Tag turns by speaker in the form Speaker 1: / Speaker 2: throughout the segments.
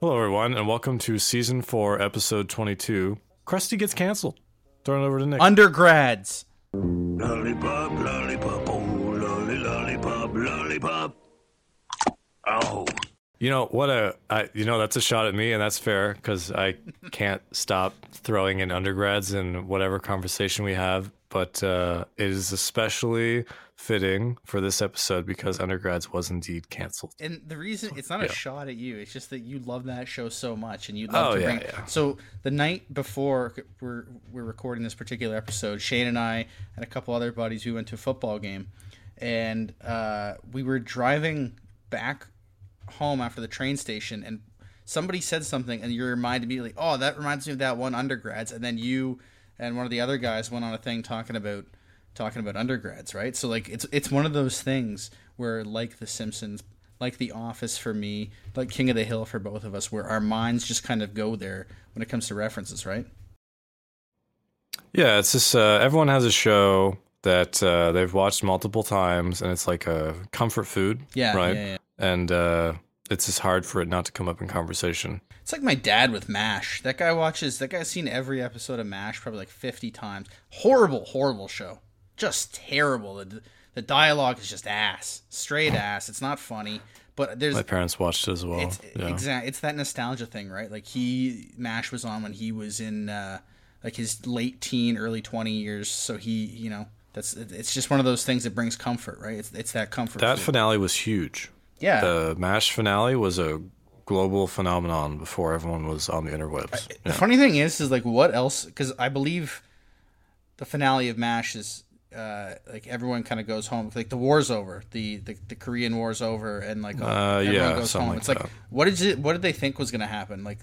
Speaker 1: Hello, everyone, and welcome to season four, episode 22. Krusty gets canceled. Throwing it over to Nick.
Speaker 2: Undergrads.
Speaker 3: Lollipop, lollipop, oh, lolly, lollipop, lollipop. Oh.
Speaker 1: You know what? A I, you know that's a shot at me, and that's fair because I can't stop throwing in undergrads in whatever conversation we have. But uh, it is especially fitting for this episode because undergrads was indeed canceled.
Speaker 2: And the reason it's not
Speaker 1: Yeah.
Speaker 2: a shot at you, it's just that you love that show so much and you love
Speaker 1: Oh,
Speaker 2: to
Speaker 1: yeah,
Speaker 2: bring
Speaker 1: yeah.
Speaker 2: So the night before we're we're recording this particular episode, Shane and I and a couple other buddies we went to a football game and uh, we were driving back home after the train station and somebody said something and your mind immediately, "Oh, that reminds me of that one undergrads." And then you and one of the other guys went on a thing talking about talking about undergrads, right? So like it's it's one of those things where like The Simpsons, like The Office for me, like King of the Hill for both of us, where our minds just kind of go there when it comes to references, right?
Speaker 1: Yeah, it's just uh, everyone has a show that uh, they've watched multiple times, and it's like a comfort food.
Speaker 2: Yeah,
Speaker 1: right.
Speaker 2: yeah, yeah.
Speaker 1: And uh, it's just hard for it not to come up in conversation.
Speaker 2: It's like my dad with MASH. That guy watches. That guy's seen every episode of MASH probably like fifty times. Horrible, horrible show. Just terrible. The the dialogue is just ass, straight ass. It's not funny, but there's
Speaker 1: My parents watched it as well.
Speaker 2: it's
Speaker 1: yeah.
Speaker 2: exact. It's that nostalgia thing, right? Like he Mash was on when he was in uh, like his late teen, early twenty years. So he, you know, that's it's just one of those things that brings comfort, right? It's it's that comfort.
Speaker 1: that
Speaker 2: food.
Speaker 1: finale was huge.
Speaker 2: Yeah.
Speaker 1: The MASH finale was a global phenomenon before everyone was on the interwebs.
Speaker 2: The funny thing is, is like what else? Because I believe the finale of Mash is uh, like everyone kind of goes home. Like the war's over, the the, the Korean war's over, and like
Speaker 1: Uh,
Speaker 2: everyone
Speaker 1: yeah,
Speaker 2: goes home.
Speaker 1: like
Speaker 2: it's like what did you what did they think was going to happen? Like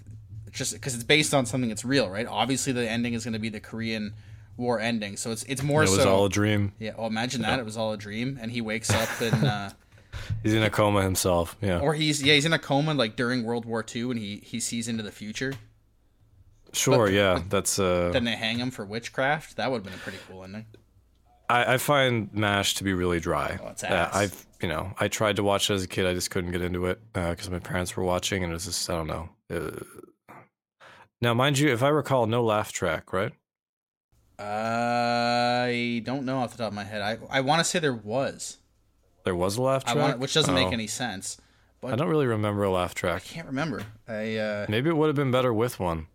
Speaker 2: just because it's based on something that's real, right? Obviously, the ending is going to be the Korean war ending. So it's it's more so
Speaker 1: It was
Speaker 2: so.
Speaker 1: all a dream.
Speaker 2: yeah, well, imagine that it was all a dream, and he wakes up and. Uh,
Speaker 1: He's in a coma himself. Yeah,
Speaker 2: Or he's yeah he's in a coma like during World War II and he he sees into the future.
Speaker 1: sure. yeah, that's. Uh,
Speaker 2: Then they hang him for witchcraft. That would have been a pretty cool ending.
Speaker 1: I, I find MASH to be really dry.
Speaker 2: Oh, it's
Speaker 1: Uh. I've you know I tried to watch it as a kid. I just couldn't get into it because my parents were watching, and it was just I don't know. Uh, now, mind you, if I recall, no laugh track, right?
Speaker 2: I don't know off the top of my head. I I want to say there was.
Speaker 1: There was a laugh track,
Speaker 2: want, which doesn't
Speaker 1: Oh.
Speaker 2: make any sense.
Speaker 1: I don't really remember a laugh track.
Speaker 2: I can't remember. I uh,
Speaker 1: Maybe it would have been better with one.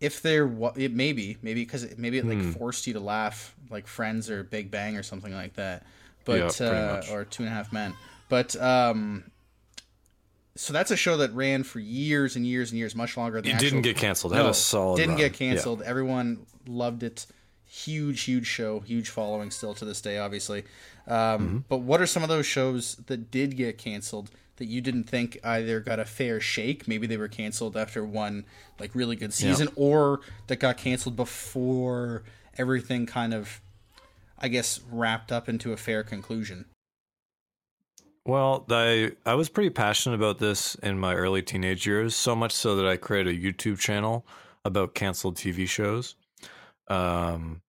Speaker 2: if there was it maybe maybe because it, maybe it like
Speaker 1: Hmm.
Speaker 2: forced you to laugh like Friends or Big Bang or something like that. But
Speaker 1: pretty
Speaker 2: uh, or Two and a Half Men. But um, so that's a show that ran for years and years and years, much longer than
Speaker 1: It
Speaker 2: the
Speaker 1: didn't get canceled. It had a solid.
Speaker 2: didn't
Speaker 1: run.
Speaker 2: get
Speaker 1: Yeah.
Speaker 2: canceled. Everyone loved it. Huge, huge show, huge following still to this day, obviously. Um,
Speaker 1: Mm-hmm.
Speaker 2: But what are some of those shows that did get canceled that you didn't think either got a fair shake? Maybe they were canceled after one like really good season, or that got canceled before everything kind of, I guess, wrapped up into a fair conclusion.
Speaker 1: Well, I I was pretty passionate about this in my early teenage years, so much so that I created a YouTube channel about canceled TV shows. Um,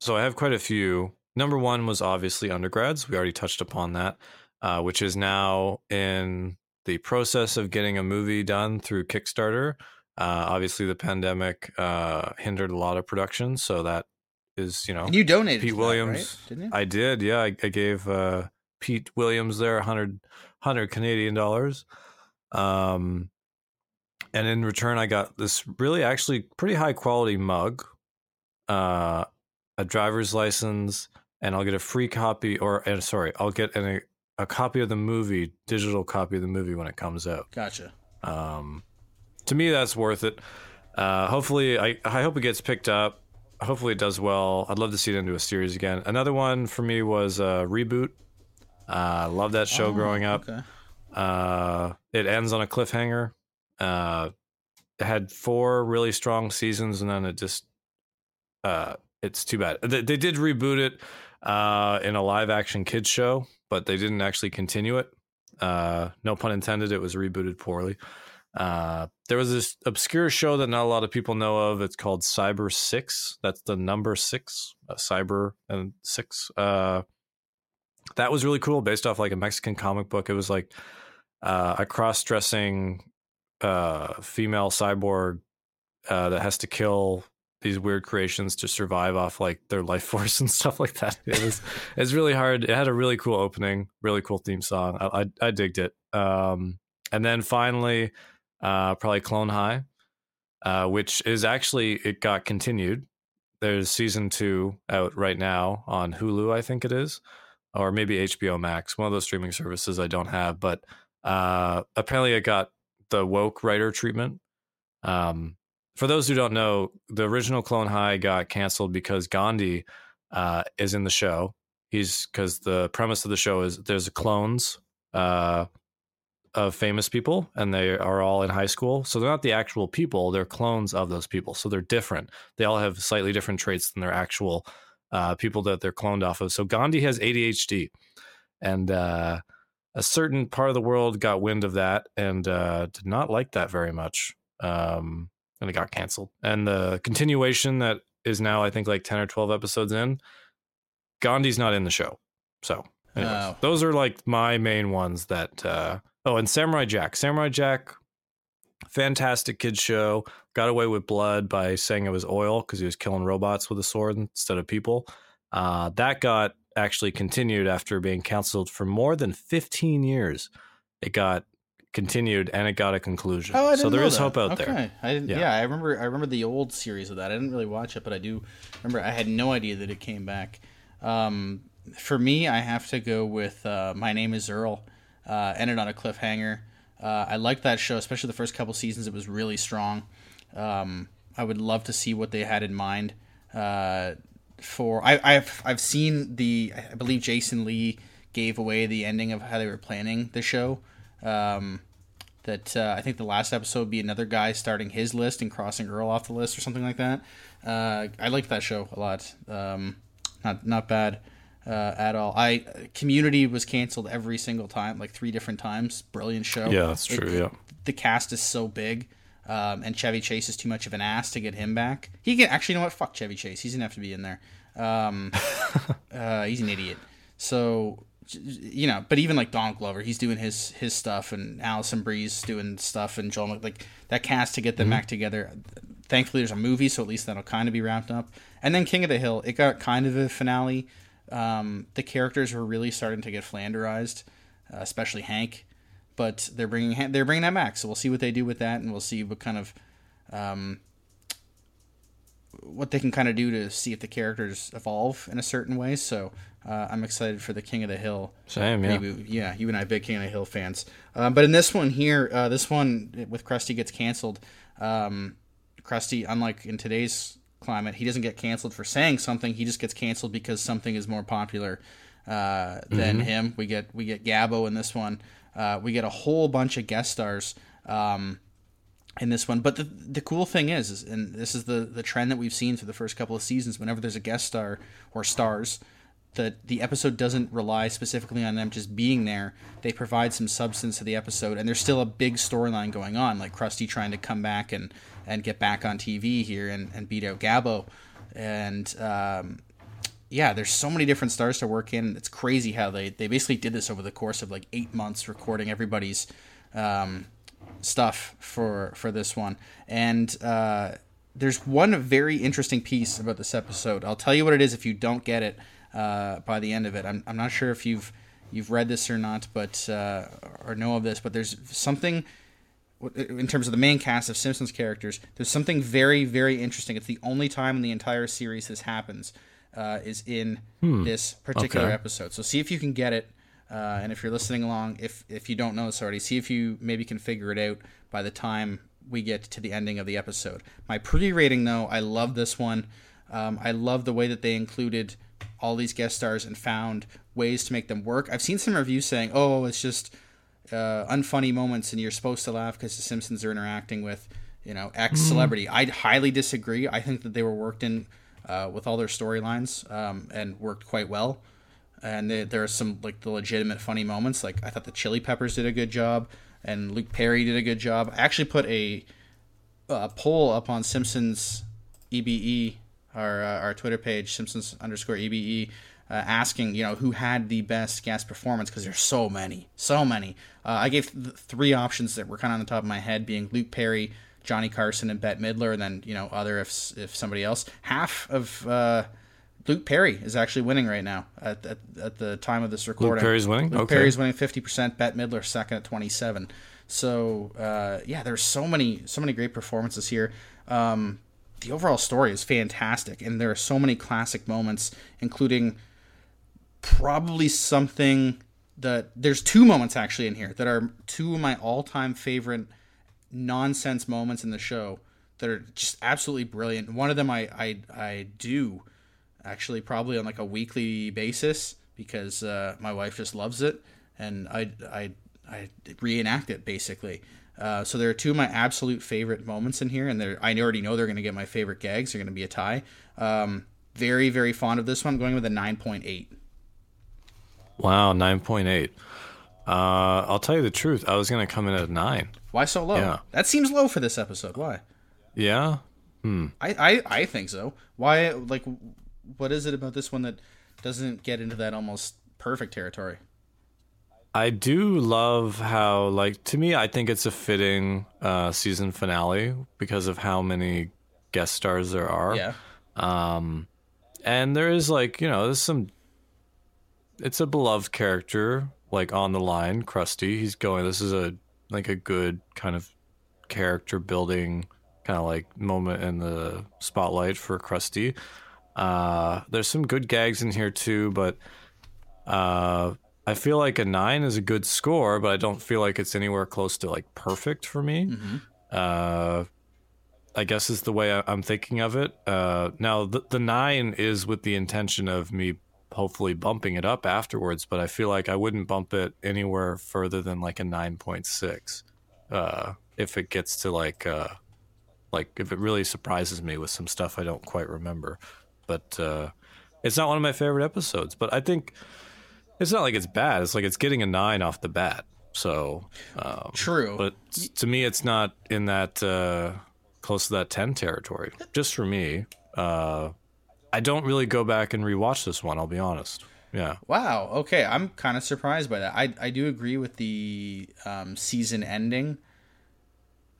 Speaker 1: so I have quite a few. Number one was obviously undergrads. We already touched upon that, uh, which is now in the process of getting a movie done through Kickstarter. Uh, obviously, the pandemic uh, hindered a lot of production, so that is you know
Speaker 2: you donated
Speaker 1: Pete
Speaker 2: to that,
Speaker 1: Williams.
Speaker 2: right? didn't you?
Speaker 1: I did, yeah. I, I gave uh, Pete Williams there 100, 100 Canadian dollars. Um, and in return, I got this really actually pretty high quality mug, uh, a driver's license, and I'll get a free copy, or uh, sorry, I'll get an, a, a copy of the movie, digital copy of the movie when it comes out.
Speaker 2: gotcha.
Speaker 1: Um, to me, that's worth it. Uh, hopefully, I, I hope it gets picked up. Hopefully, it does well. I'd love to see it into a series again. Another one for me was uh, Reboot. Uh, love that show
Speaker 2: Oh,
Speaker 1: growing up.
Speaker 2: Okay.
Speaker 1: Uh, it ends on a cliffhanger. Uh, it had four really strong seasons, and then it just uh, it's too bad. They, they did reboot it uh, in a live action kids show, but they didn't actually continue it. Uh, no pun intended. It was rebooted poorly. Uh, there was this obscure show that not a lot of people know of. It's called Cyber Six. That's the number six, uh, Cyber and Six. Uh, that was really cool, based off like a Mexican comic book. It was like uh, a cross-dressing uh, female cyborg uh, that has to kill these weird creations to survive off like their life force and stuff like that. It was it's really hard. It had a really cool opening, really cool theme song. I I, I digged it. Um, and then finally, uh, probably Clone High, uh, which is actually it got continued. There's season two out right now on Hulu, I think it is, or maybe HBO Max, one of those streaming services I don't have. But uh, apparently, it got the woke writer treatment. Um, for those who don't know, the original Clone High got canceled because Gandhi uh, is in the show. He's because the premise of the show is there's clones uh, of famous people, and they are all in high school. So they're not the actual people; they're clones of those people. So they're different. They all have slightly different traits than their actual uh, people that they're cloned off of. So Gandhi has ADHD, and uh, a certain part of the world got wind of that and uh, did not like that very much. Um, and it got canceled. And the continuation that is now, I think, like 10 or 12 episodes in, Gandhi's not in the show. So, anyways,
Speaker 2: Oh.
Speaker 1: those are like my main ones that, uh, oh, and Samurai Jack. Samurai Jack, fantastic kids show. Got away with blood by saying it was oil because he was killing robots with a sword instead of people. Uh, that got actually continued after being canceled for more than 15 years. It got continued and it got a conclusion.
Speaker 2: Oh, I didn't
Speaker 1: so there
Speaker 2: know
Speaker 1: is
Speaker 2: that.
Speaker 1: hope out
Speaker 2: okay.
Speaker 1: there.
Speaker 2: I didn't.
Speaker 1: Yeah.
Speaker 2: Yeah. I remember. I remember the old series of that. I didn't really watch it, but I do remember. I had no idea that it came back. Um, for me, I have to go with uh, My Name Is Earl. Uh, ended on a cliffhanger. Uh, I liked that show, especially the first couple seasons. It was really strong. Um, I would love to see what they had in mind uh, for. I, I've I've seen the. I believe Jason Lee gave away the ending of how they were planning the show. Um, that uh, I think the last episode would be another guy starting his list and crossing Earl off the list or something like that. Uh, I liked that show a lot. Um, not not bad uh, at all. I Community was canceled every single time, like three different times. Brilliant show.
Speaker 1: Yeah, that's
Speaker 2: It-
Speaker 1: true. Yeah.
Speaker 2: the cast is so big, um, and Chevy Chase is too much of an ass to get him back. He can actually, you know what? Fuck Chevy Chase. He's gonna have to be in there. Um, uh, he's an idiot. So you know, but even like Don Glover, he's doing his his stuff, and Alison Brie's doing stuff, and Joel like that cast to get them back together. Thankfully, there's a movie, so at least that'll kind of be wrapped up. And then King of the Hill, it got kind of a finale. Um, the characters were really starting to get flanderized, uh, especially Hank. But they're bringing they're bringing that back, so we'll see what they do with that, and we'll see what kind of um, what they can kind of do to see if the characters evolve in a certain way. So uh, I'm excited for the King of the Hill
Speaker 1: Same, yeah.
Speaker 2: reboot. Yeah, you and I big King of the Hill fans. Um, but in this one here, uh, this one with Krusty gets canceled. Um, Krusty, unlike in today's climate, he doesn't get canceled for saying something. He just gets canceled because something is more popular uh, than him. We get we get Gabbo in this one. Uh, we get a whole bunch of guest stars. Um, in this one. But the the cool thing is, is and this is the the trend that we've seen for the first couple of seasons. Whenever there's a guest star or stars, that the episode doesn't rely specifically on them just being there. They provide some substance to the episode, and there's still a big storyline going on, like Krusty trying to come back and and get back on TV here and and beat out Gabbo, and. Um, yeah, there's so many different stars to work in. It's crazy how they, they basically did this over the course of like eight months, recording everybody's um, stuff for for this one. And uh, there's one very interesting piece about this episode. I'll tell you what it is if you don't get it uh, by the end of it. I'm, I'm not sure if you've you've read this or not, but uh, or know of this, but there's something in terms of the main cast of Simpsons characters. There's something very very interesting. It's the only time in the entire series this happens. Uh, is in this particular
Speaker 1: okay.
Speaker 2: episode. So see if you can get it. Uh, and if you're listening along, if if you don't know this already, see if you maybe can figure it out by the time we get to the ending of the episode. My pre-rating, though, I love this one. Um, I love the way that they included all these guest stars and found ways to make them work. I've seen some reviews saying, "Oh, it's just uh, unfunny moments, and you're supposed to laugh because the Simpsons are interacting with you know X celebrity." I highly disagree. I think that they were worked in uh, with all their storylines um, and worked quite well and there, there are some like the legitimate funny moments. Like I thought the Chili Peppers did a good job, and Luke Perry did a good job. I actually put a, a poll up on Simpsons EBE, our uh, our Twitter page, Simpsons underscore EBE, uh, asking, you know, who had the best guest performance because there's so many, so many. Uh, I gave th- three options that were kind of on the top of my head, being Luke Perry, Johnny Carson, and Bette Midler, and then you know other if if somebody else. Half of uh, Luke Perry is actually winning right now at, at, at the time of this recording.
Speaker 1: Luke Perry's winning.
Speaker 2: Luke
Speaker 1: okay.
Speaker 2: Perry's winning fifty percent. Bette Midler second at twenty seven. So uh, yeah, there's so many so many great performances here. Um, the overall story is fantastic, and there are so many classic moments, including probably something that there's two moments actually in here that are two of my all-time favorite nonsense moments in the show that are just absolutely brilliant. One of them I I, I do actually probably on like a weekly basis because uh, my wife just loves it, and I I I reenact it basically. Uh, so there are two of my absolute favorite moments in here, and they're, I already know they're going to get my favorite gags. They're going to be a tie. Um, very very fond of this one. I'm Going with a nine point eight.
Speaker 1: Wow, nine point eight. Uh, I'll tell you the truth. I was gonna come in at nine.
Speaker 2: Why so low?
Speaker 1: Yeah.
Speaker 2: That seems low for this episode. Why?
Speaker 1: Yeah. Hmm.
Speaker 2: I, I I think so. Why? Like, what is it about this one that doesn't get into that almost perfect territory?
Speaker 1: I do love how, like, to me, I think it's a fitting uh, season finale because of how many guest stars there are.
Speaker 2: Yeah.
Speaker 1: and there is like you know there's some it's a beloved character like on the line krusty he's going this is a like a good kind of character building kind of like moment in the spotlight for krusty uh there's some good gags in here too but uh i feel like a nine is a good score but i don't feel like it's anywhere close to like perfect for me uh I guess is the way I- I'm thinking of it. Uh, now, the, the nine is with the intention of me hopefully bumping it up afterwards, but I feel like I wouldn't bump it anywhere further than like a 9.6 uh, if it gets to like, uh, like if it really surprises me with some stuff I don't quite remember. But uh, it's not one of my favorite episodes, but I think it's not like it's bad. It's like it's getting a nine off the bat. So, um,
Speaker 2: True.
Speaker 1: but to me it's not in that uh close to that 10 territory just for me uh i don't really go back and rewatch this one i'll be honest yeah
Speaker 2: Wow. Okay, I'm kind of surprised by that. I I do agree with the um, season ending.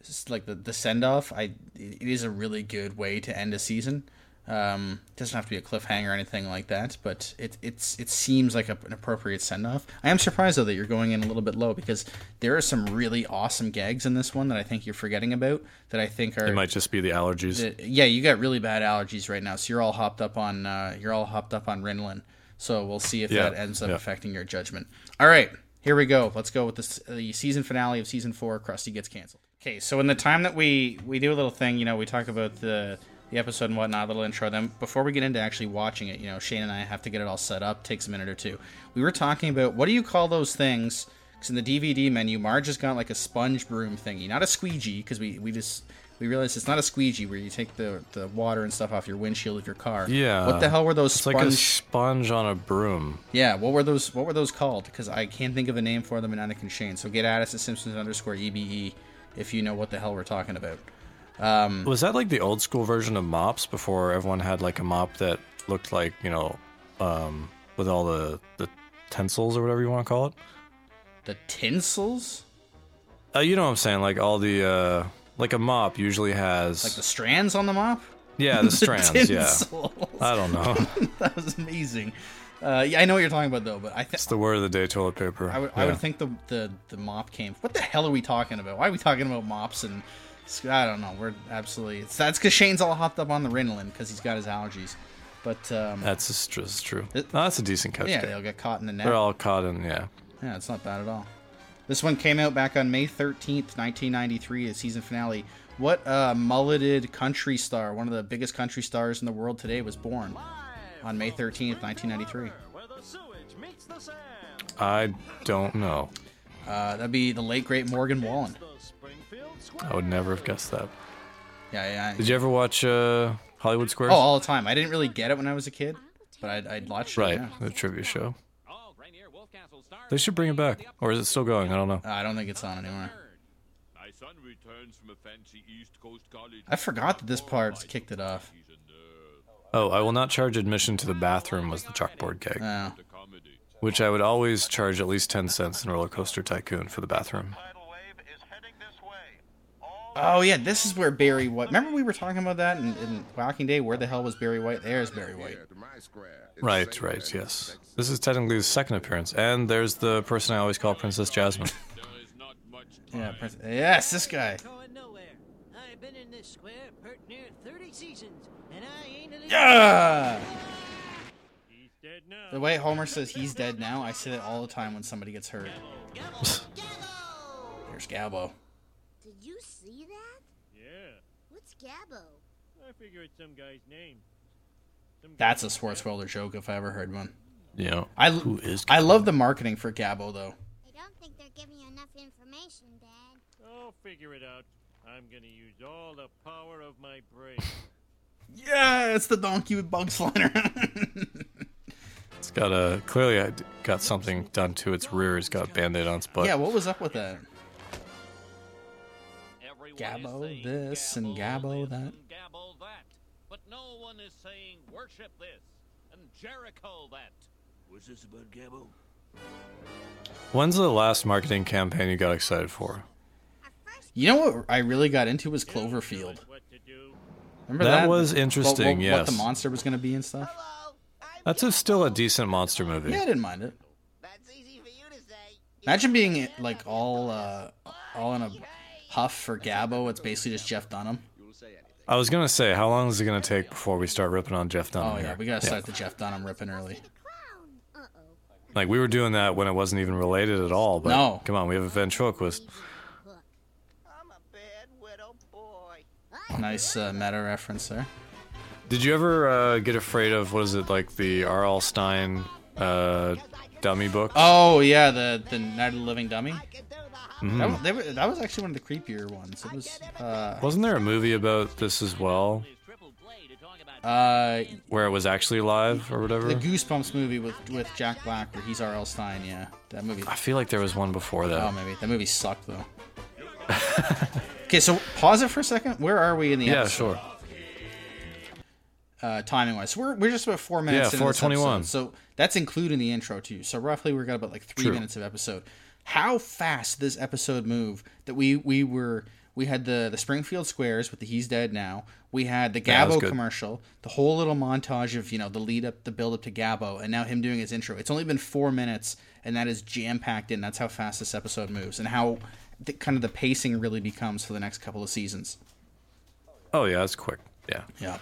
Speaker 2: It's like the the send off. I it is a really good way to end a season. Um, it doesn't have to be a cliffhanger or anything like that, but it it's it seems like a, an appropriate send off. I am surprised though that you're going in a little bit low because there are some really awesome gags in this one that I think you're forgetting about. That I think are
Speaker 1: it might just be the allergies
Speaker 2: yeah, you got really bad allergies right now, so you're all hopped up on uh, you're all hopped up on Ritalin. So we'll see if
Speaker 1: Yeah,
Speaker 2: that ends up
Speaker 1: yeah.
Speaker 2: affecting your judgment. All right, here we go. Let's go with this, the season finale of season four. Krusty gets canceled. Okay, so in the time that we we do a little thing, you know, we talk about the the episode and whatnot, a little intro. Then before we get into actually watching it, you know, Shane and I have to get it all set up. Takes a minute or two. We were talking about what do you call those things? Because in the DVD menu, Marge has got like a sponge broom thingy, not a squeegee, because we we just we realized it's not a squeegee where you take the the water and stuff off your windshield of your car.
Speaker 1: Yeah.
Speaker 2: What the hell were those
Speaker 1: it's like a
Speaker 2: sponge?
Speaker 1: sponge on a broom
Speaker 2: Yeah, what were those? What were those called? Because I can't think of a name for them and in Anakin Shane. So get at us at Simpsons underscore EBE if you know what the hell we're talking about.
Speaker 1: Was that like the old school version of mops before everyone had like a mop that looked like you know um with all the the tensils or whatever you want to call it
Speaker 2: The tinsels,
Speaker 1: uh, you know what i'm saying like all the uh like a mop usually has
Speaker 2: like the strands on the mop.
Speaker 1: yeah the strands yeah i don't know
Speaker 2: that was amazing. Uh, yeah, I know what you're talking about though, but I think
Speaker 1: it's the word of the day toilet paper
Speaker 2: I would, I would think the, the the mop came. What the hell are we talking about? Why are we talking about mops and? I don't know. We're absolutely. It's, that's because Shane's all hopped up on the Ritalin because he's got his allergies. But um,
Speaker 1: That's just true.
Speaker 2: It-
Speaker 1: No, that's a decent catch.
Speaker 2: yeah,
Speaker 1: Dave.
Speaker 2: they'll get caught in the net.
Speaker 1: They're all caught in. Yeah.
Speaker 2: Yeah, it's not bad at all. This one came out back on May 13th, 1993, the season finale. What uh, mulleted country star, one of the biggest country stars in the world today, was born on May 13th, 1993?
Speaker 4: Where the sewage meets the sand.
Speaker 1: I don't know.
Speaker 2: Uh, that'd be the late, great Morgan Wallen.
Speaker 4: The Springfield
Speaker 1: I would never have guessed that.
Speaker 2: Yeah, yeah.
Speaker 1: Did you ever watch uh, Hollywood Squares?
Speaker 2: Oh, all the time. I didn't really get it when I was a kid, but I'd, I'd watch it.
Speaker 1: right.
Speaker 2: Yeah.
Speaker 1: The trivia show.
Speaker 4: Oh, Rainier Wolfcastle stars
Speaker 1: They should bring it back, or is it still going? I don't know.
Speaker 2: Uh, I don't think it's on anymore.
Speaker 3: My son returns from a fancy East Coast college.
Speaker 2: I forgot that this part kicked it off.
Speaker 3: He's a nerd.
Speaker 1: Oh, I will not charge admission to the bathroom was the chalkboard gag,
Speaker 2: Oh.
Speaker 1: which I would always charge at least 10 cents in Roller Coaster Tycoon for the bathroom.
Speaker 3: Tidal wave is heading this way. All
Speaker 2: Oh yeah, this is where Barry White. Remember we were talking about that in, in Whacking Day. Where the hell was Barry White? There's Barry White.
Speaker 1: Right, right, yes. This is technically his second appearance, and there's the person I always call Princess Jasmine.
Speaker 2: Yeah, Prince- yes, this guy.
Speaker 5: Going nowhere. I've been in this square pert near 30 seasons, and I ain't a
Speaker 2: Yeah.
Speaker 4: He's dead now.
Speaker 2: The way Homer says he's dead now, I say that all the time when somebody gets hurt. There's Gabbo.
Speaker 6: Did you see that?
Speaker 4: Yeah.
Speaker 6: What's Gabbo?
Speaker 4: I figure it's some guy's name. Some
Speaker 2: That's a Sports Welder joke if I ever heard one.
Speaker 1: Yeah.
Speaker 2: I
Speaker 1: who is
Speaker 2: I love the marketing for Gabbo though.
Speaker 6: I don't think they're giving you enough information, Dad.
Speaker 4: I'll figure it out. I'm gonna use all the power of my brain.
Speaker 2: Yeah, it's the donkey with Bugs flying around.
Speaker 1: It's got a clearly I d- got something done to its rear. It's got a band-aid on its butt.
Speaker 2: yeah, what was up with that?
Speaker 4: Everyone
Speaker 2: Gabbo this and Gabbo that.
Speaker 4: and Gabbo that. But no one is saying worship this and Jericho that.
Speaker 3: What's this about Gabbo?
Speaker 1: When's the last marketing campaign you got excited for?
Speaker 2: You know what I really got into was Cloverfield.
Speaker 4: What to do?
Speaker 2: Remember
Speaker 1: That
Speaker 2: that?
Speaker 1: was interesting,
Speaker 2: What, what, the monster was going to be and stuff.
Speaker 1: That's a, still a decent monster movie.
Speaker 2: Yeah, I didn't mind it.
Speaker 6: That's easy for you to say.
Speaker 2: Imagine being like all uh, all in a huff for Gabbo. It's basically just Jeff Dunham.
Speaker 1: I was gonna say, how long is it gonna take before we start ripping on Jeff Dunham
Speaker 2: Oh yeah,
Speaker 1: here?
Speaker 2: we gotta start the Jeff Dunham ripping early.
Speaker 1: Like we were doing that when it wasn't even related at all. But
Speaker 2: No.
Speaker 1: come on, we have a ventriloquist.
Speaker 6: I'm a bad boy.
Speaker 2: Nice uh, meta reference there.
Speaker 1: Did you ever uh, get afraid of what is it like the R.L. Stine uh, dummy book?
Speaker 2: Oh yeah, the the Night of the Living Dummy.
Speaker 1: Mhm.
Speaker 2: That, was, they were, that was actually one of the creepier ones. It was uh,
Speaker 1: Wasn't there a movie about this as well,
Speaker 4: His triple play to talk about
Speaker 2: uh,
Speaker 1: where it was actually live or whatever?
Speaker 2: the Goosebumps movie with with Jack Black, where he's R.L. Stine. Yeah, that movie.
Speaker 1: I feel like there was one before that.
Speaker 2: Oh, maybe that movie sucked though. okay, so pause it for a second. Where are we in the episode?
Speaker 1: yeah,
Speaker 2: episode?
Speaker 1: sure.
Speaker 2: uh, timing wise. So we're, we're just about four minutes.
Speaker 1: Yeah,
Speaker 2: into this
Speaker 1: 4:21.
Speaker 2: So that's including the intro too. So roughly we're got about like three
Speaker 1: True.
Speaker 2: minutes of episode. How fast this episode move that we we were we had the the Springfield Squares with the He's Dead Now. We had the
Speaker 1: Yeah, that was
Speaker 2: Gabbo
Speaker 1: good.
Speaker 2: commercial, the whole little montage of you know the lead up, the build up to Gabbo, and now him doing his intro. It's only been four minutes, and that is jam packed in. That's how fast this episode moves, and how the, kind of the pacing really becomes for the next couple of seasons.
Speaker 1: Oh yeah, it's quick. Yeah,
Speaker 2: Yeah.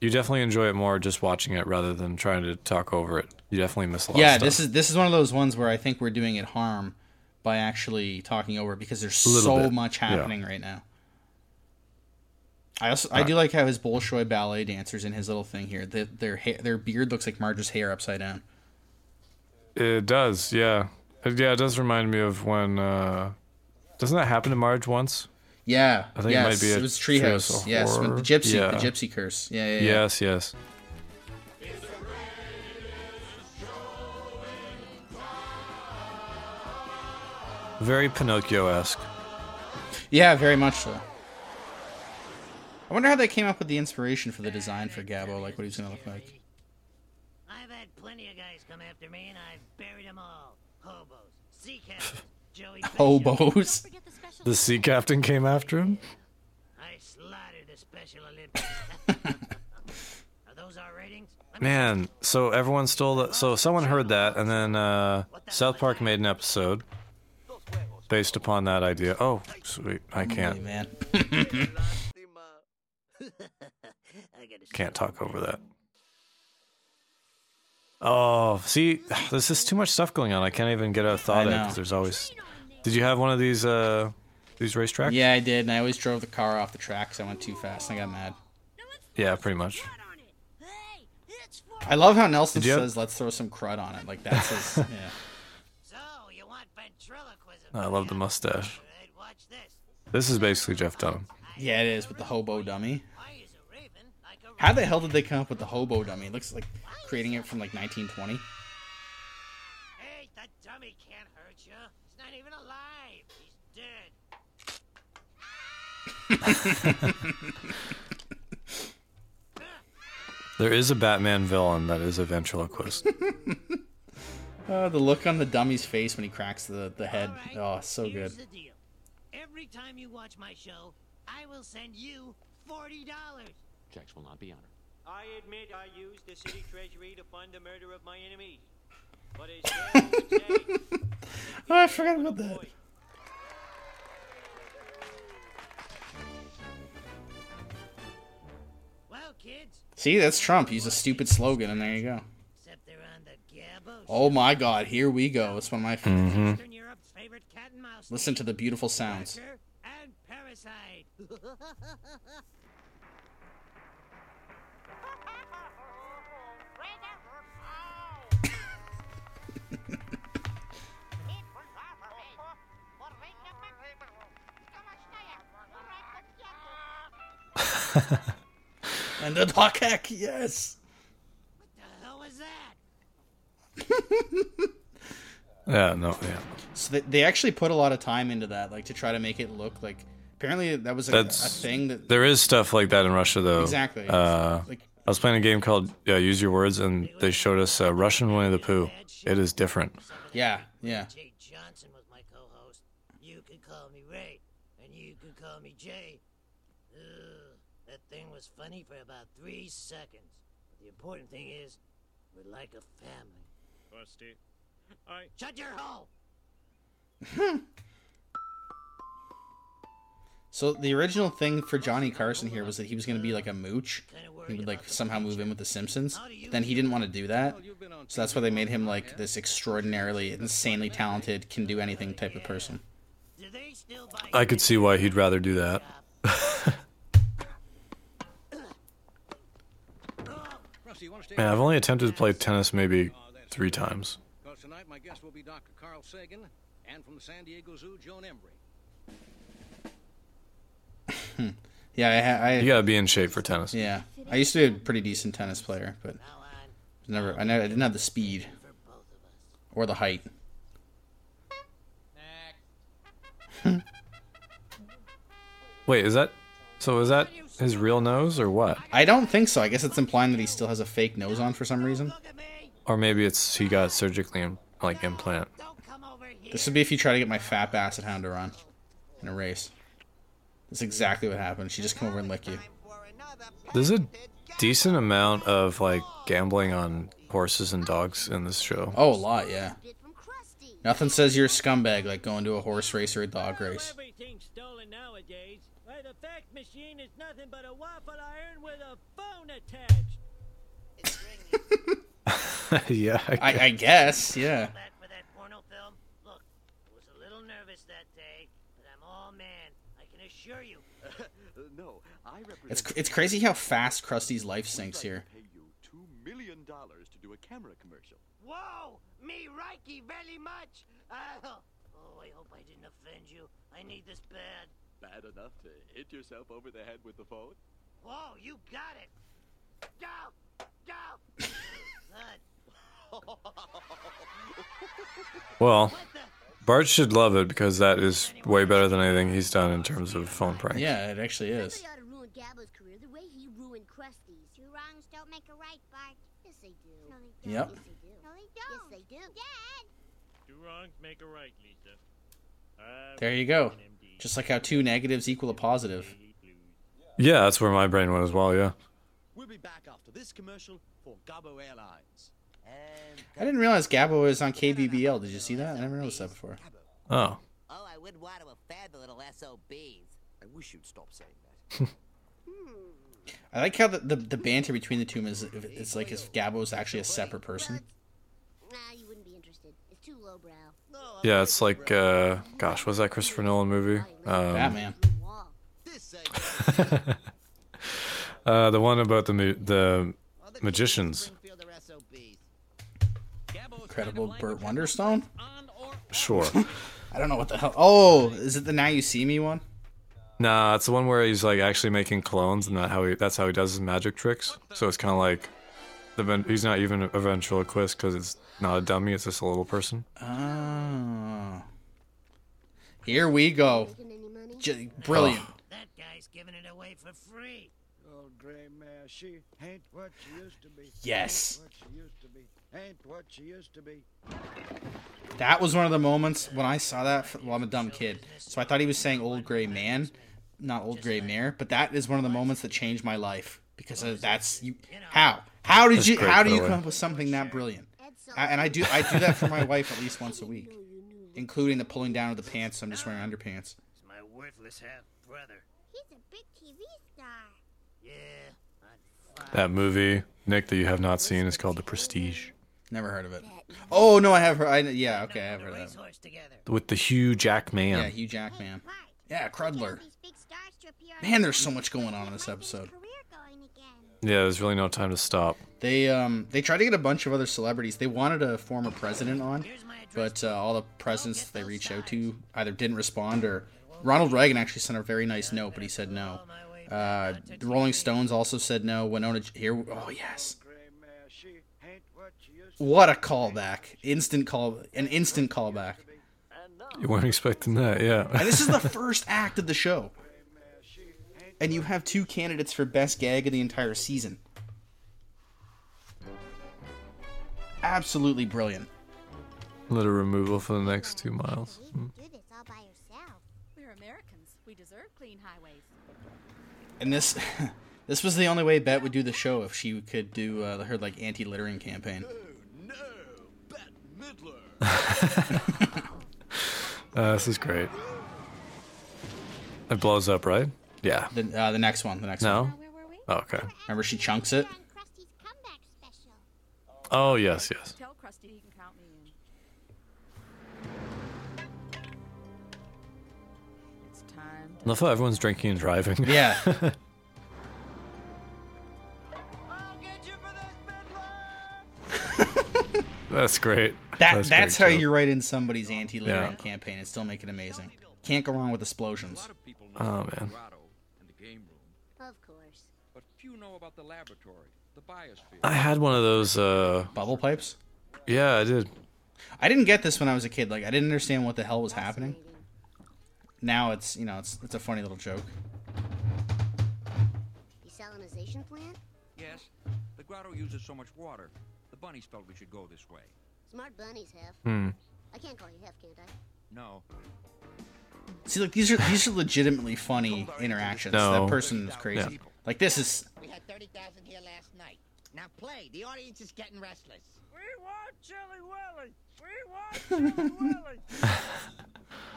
Speaker 1: You definitely enjoy it more just watching it rather than trying to talk over it. You definitely miss a lot.
Speaker 2: yeah
Speaker 1: of stuff.
Speaker 2: this is this is one of those ones where i think we're doing it harm by actually talking over it because there's so
Speaker 1: bit,
Speaker 2: much
Speaker 1: yeah.
Speaker 2: happening right now i also i do like how his bolshoi ballet dancers in his little thing here the, their hair, their beard looks like marge's hair upside down
Speaker 1: It does, yeah. Yeah, it does remind me of when. Uh, doesn't that happen to Marge once?
Speaker 2: Yeah
Speaker 1: I think it
Speaker 2: yes,
Speaker 1: might be a
Speaker 2: it was
Speaker 1: Treehouse
Speaker 2: treehouse yes with the gypsy
Speaker 1: Yeah.
Speaker 2: the gypsy curse yeah yeah, yeah.
Speaker 1: Yes, yes. Very Pinocchio esque.
Speaker 2: yeah very much so i wonder how they came up with the inspiration for the design for Gabbo, like what he's gonna look like
Speaker 5: I've had plenty of guys come after me, and I've buried them all. Hobos, sea captains, Joey
Speaker 2: hobos
Speaker 6: Forget the
Speaker 1: sea captain came after him?
Speaker 5: I slaughtered the Special Olympics. Are those our ratings?
Speaker 1: Man, so everyone stole that. So someone heard that, and then uh, South Park made an episode based upon that idea. Oh, sweet. I can't
Speaker 2: man
Speaker 1: can't talk over that. Oh, see, this is too much stuff going on. I can't even get a thought
Speaker 2: I
Speaker 1: out because there's always. Did you have one of these uh these racetracks?
Speaker 2: yeah i did and i always drove the car off the track because i went too fast and i got mad
Speaker 1: Yeah, pretty much.
Speaker 6: Hey, it's for
Speaker 2: I love how Nelson
Speaker 1: Did you have-
Speaker 2: says, "Let's throw some crud on it." Like that's his. yeah.
Speaker 5: So, you want ventriloquism?
Speaker 1: I love the mustache.
Speaker 5: This.
Speaker 1: This is basically Jeff Dunham.
Speaker 2: Yeah, it is with the hobo dummy.
Speaker 5: I is a raven, like a
Speaker 2: How the hell did they come up with the hobo dummy? It looks like creating it from like 1920.
Speaker 5: Hey, that dummy can't hurt you. He's not even alive. He's dead.
Speaker 1: There is a Batman villain that is a ventriloquist.
Speaker 2: Oh, the look on the dummy's face when he cracks the, the head.
Speaker 5: All right,
Speaker 2: Oh, so good.
Speaker 5: the deal. Every time you watch my show, I will send you forty dollars.
Speaker 7: Checks will not be honored.
Speaker 8: I admit I used the city treasury to fund the murder of my enemies. But as Dale would say,
Speaker 2: Oh, I forgot about that. See, that's Trump. Use a stupid slogan, and there you go.
Speaker 5: except they're on the Gabbo.
Speaker 2: Oh my God, here we go. It's one of my. F-
Speaker 1: Mm-hmm.
Speaker 5: Favorite cat and mouse.
Speaker 2: Listen to the beautiful sounds.
Speaker 5: Tracker and the
Speaker 2: And the Hawkheck, yes.
Speaker 5: What the hell was that?
Speaker 1: Yeah, no, yeah.
Speaker 2: So they, they actually put a lot of time into that, like to try to make it look like. Apparently, that was a, a thing that
Speaker 1: There is stuff like that in Russia, though.
Speaker 2: exactly.
Speaker 1: Uh,
Speaker 2: like
Speaker 1: I was playing a game called uh, Use Your Words, and they showed us uh, Russian Winnie the Pooh. It is different.
Speaker 2: yeah, yeah.
Speaker 5: Jay Johnson was my co-host. You can call me Ray, and you can call me Jay. Ugh, that thing was funny for about three seconds. But the important thing is, we're like a family.
Speaker 4: Busty. I
Speaker 5: Shut your hole!
Speaker 2: So the original thing for Johnny Carson here was that he was going to be like a mooch. He would like somehow move in with the Simpsons.
Speaker 5: How
Speaker 2: Then he didn't want to do that.
Speaker 4: you've been on
Speaker 2: So that's why they made him like this extraordinarily, insanely talented, can do anything type of person.
Speaker 5: Do they still buy
Speaker 1: I could see why he'd rather do that. Man, I've only attempted to play tennis maybe three times.
Speaker 4: Because tonight my guest will be Dr. Carl Sagan and from the San Diego Zoo, Joan Embery.
Speaker 2: Yeah, I, I
Speaker 1: You gotta be in shape for tennis.
Speaker 2: yeah, I used to be a pretty decent tennis player, but never, I never, I didn't have the speed
Speaker 5: for both of us.
Speaker 2: or the height.
Speaker 1: Wait, is that so? Is that his real nose or what?
Speaker 2: I don't think so. I guess it's implying that he still has a fake nose on for some reason.
Speaker 5: Look at me!
Speaker 1: Or maybe it's he got surgically like implant.
Speaker 5: Don't come over here!
Speaker 2: This would be if you try to get my fat basset hound to run in a race. That's exactly what happened. She just come over and lick you.
Speaker 1: There's a decent amount of like gambling on horses and dogs in this show.
Speaker 2: Oh, a lot, yeah.
Speaker 6: Bit from Krusty.
Speaker 2: Nothing says you're a scumbag like going to a horse race or a dog race.
Speaker 8: Everything's stolen. Why, the fax machine is nothing but a waffle iron with a phone attached.
Speaker 1: yeah, I
Speaker 2: I, I guess, yeah.
Speaker 5: Back for that porno film? Look, I was a little nervous that day, but I'm all man. I can assure you.
Speaker 7: no, I represent.
Speaker 2: It's it's crazy how fast Krusty's life sinks here.
Speaker 7: Pay you two million dollars to do a camera commercial.
Speaker 5: Whoa! Me Reiki very much! Oh, oh, I hope I didn't offend you. I need this bad.
Speaker 7: Bad enough to hit yourself over the head with the phone?
Speaker 5: Whoa, you got it! Go! Go! Good.
Speaker 1: well, Bart should love it because that is way better than anything he's done in terms of phone pranks.
Speaker 2: Yeah, it actually is.
Speaker 6: Somebody ought to ruin Gabbo's career the way he ruined Krusty's. Two wrongs don't make a right, Bart. Yes, they do. No, they don't.
Speaker 2: Yep.
Speaker 6: Yes, they do. No, they don't. Yes, they do. Dad!
Speaker 8: Two wrongs make a right, Lisa.
Speaker 2: There you go.
Speaker 8: Was an MD.
Speaker 2: Just like how two negatives equal a positive.
Speaker 1: Yeah, that's where my brain went as well. Yeah.
Speaker 9: We'll be back after this commercial for Gabbo Airlines.
Speaker 2: I didn't realize Gabbo was on KBBL. Did you see that? I never noticed that before.
Speaker 1: Oh,
Speaker 6: Oh, I wouldn't want to offend the little SOBs.
Speaker 9: I wish you'd stop saying that.
Speaker 2: I like how the, the, the banter between the two is it's like if Gabbo is actually a separate person.
Speaker 6: Nah, you wouldn't be interested. It's too lowbrow.
Speaker 1: Yeah. It's like, uh, gosh, was that Christopher Nolan movie? Um,
Speaker 2: Batman.
Speaker 6: Wall.
Speaker 9: This segment
Speaker 1: uh, the one about the mu- the magicians.
Speaker 6: Springfield are SOBs.
Speaker 2: Incredible Burt Wonderstone?
Speaker 1: Sure.
Speaker 2: I don't know what the hell. Oh, is it the Now You See Me one?
Speaker 1: nah, it's the one where he's like actually making clones, and that how he that's how he does his magic tricks. So it's kind of like the ven- he's not even a ventriloquist because it's not a dummy; it's just a little person.
Speaker 2: Oh. Here we go.
Speaker 6: Making any money?
Speaker 2: J- brilliant. Oh.
Speaker 5: That guy's giving it away for free.
Speaker 10: Old gray mare, she ain't what she used to be.
Speaker 2: Yes.
Speaker 10: What she used to be. Ain't what she used to be.
Speaker 2: That was one of the moments when I saw that. Well, I'm a dumb kid, so I thought he was saying "old gray man," not "old gray mare." But that is one of the moments that changed my life because of- that's you. How? How did
Speaker 1: That's
Speaker 2: you? How do you come up with something that brilliant? I, and I do. I do that for my wife at least once a week, including the pulling down of the pants. So I'm just wearing underpants.
Speaker 5: It's my worthless half brother.
Speaker 6: He's a big TV star.
Speaker 5: Yeah,
Speaker 1: That movie, Nick, that you have not seen is called The Prestige
Speaker 2: Never heard of it. Oh no, I have heard. I, yeah, okay, I have heard of
Speaker 5: it.
Speaker 1: With the Hugh Jackman.
Speaker 2: Yeah, Hugh Jackman.
Speaker 6: Bart,
Speaker 2: Yeah, Crudler.
Speaker 6: these big stars to appear on
Speaker 2: Man, there's so much going on in this
Speaker 6: Might get his
Speaker 2: episode.
Speaker 6: Career going again.
Speaker 1: Yeah, there's really no time to stop.
Speaker 2: They um they tried to get a bunch of other celebrities. They wanted a former president on,
Speaker 5: Here's my address.
Speaker 2: but uh, all the presidents they reached out to either didn't respond or Ronald Reagan actually sent a very nice note, but he said no. Uh, the Rolling Stones also said no. Winona here. Oh yes.
Speaker 10: Gray mare, she ain't what she used to
Speaker 2: What a callback! Instant call, an instant callback.
Speaker 1: You weren't expecting that, yeah.
Speaker 2: And this is the first act of the show, and you have two candidates for best gag of the entire season. Absolutely brilliant.
Speaker 1: Litter removal for the next two miles.
Speaker 6: You do this all by yourself.
Speaker 11: We're Americans. We deserve clean highways.
Speaker 2: And this, this was the only way Bette would do the show if she could do uh, her like anti-littering campaign.
Speaker 7: No, Bette Midler.
Speaker 1: Uh, this is great. It blows up, right? Yeah.
Speaker 2: The uh, the next one, the next one.
Speaker 1: No?
Speaker 11: Where were we?
Speaker 1: Oh, okay.
Speaker 2: Remember she chunks it.
Speaker 6: On Krusty's comeback special.
Speaker 1: Oh, yes, yes.
Speaker 11: Tell Krusty he can count me in. It's time.
Speaker 1: I love how everyone's drinking and driving.
Speaker 2: Yeah.
Speaker 8: I'll get you for this, Midler!
Speaker 1: That's great.
Speaker 2: That that's, how
Speaker 1: great, Joe.
Speaker 2: you write in somebody's anti-littering
Speaker 1: Yeah.
Speaker 2: campaign and still make it amazing. Can't go wrong with explosions.
Speaker 1: Oh, man.
Speaker 12: And the game room,
Speaker 6: Of course.
Speaker 12: but few know about the laboratory, the biosphere.
Speaker 1: I had one of those, uh,
Speaker 2: Bubble pipes.
Speaker 1: yeah, I did.
Speaker 2: I didn't get this when I was a kid. Like I didn't understand what the hell was happening. Now it's you know it's it's a funny little joke.
Speaker 6: Desalinization plant?
Speaker 12: Yes, the grotto uses so much water. The bunnies felt we should go this way.
Speaker 6: Smart bunnies have.
Speaker 1: Hmm.
Speaker 6: I can't call you Hef, can't I?
Speaker 12: No,
Speaker 2: See, like these are these are legitimately funny interactions.
Speaker 1: No.
Speaker 2: That person is crazy.
Speaker 1: Yeah.
Speaker 2: Like this is
Speaker 5: We had 30,000 here last night. Now play. The audience is getting restless.
Speaker 8: We want Chili Willy! We want Chili Willy!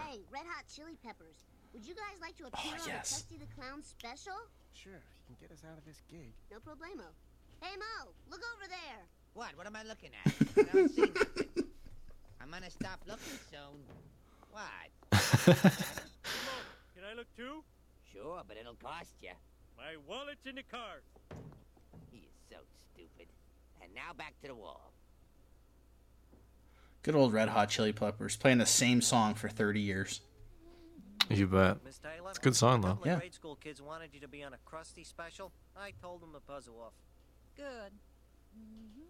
Speaker 6: Hey, Red Hot Chili Peppers. Would you guys like to oh, appear on
Speaker 2: yes.
Speaker 6: the Krusty the Clown special?
Speaker 10: Sure, you can get us out of this gig.
Speaker 6: No problemo. Hey Moe, look over there.
Speaker 5: What? What am I looking at? I don't see nothing. I'm gonna stop looking soon. What?
Speaker 8: Can I look too?
Speaker 5: Sure, but it'll cost you.
Speaker 8: My wallet's in the car.
Speaker 5: He is so stupid. And now back to the wall.
Speaker 2: good old Red Hot Chili Peppers playing the same song for 30 years.
Speaker 1: You bet.
Speaker 8: Miss Taylor?
Speaker 1: It's a good song, though.
Speaker 2: Yeah.
Speaker 8: grade school kids wanted you to be on a Krusty special. I told them to buzz off.
Speaker 11: Good. Mm-hmm.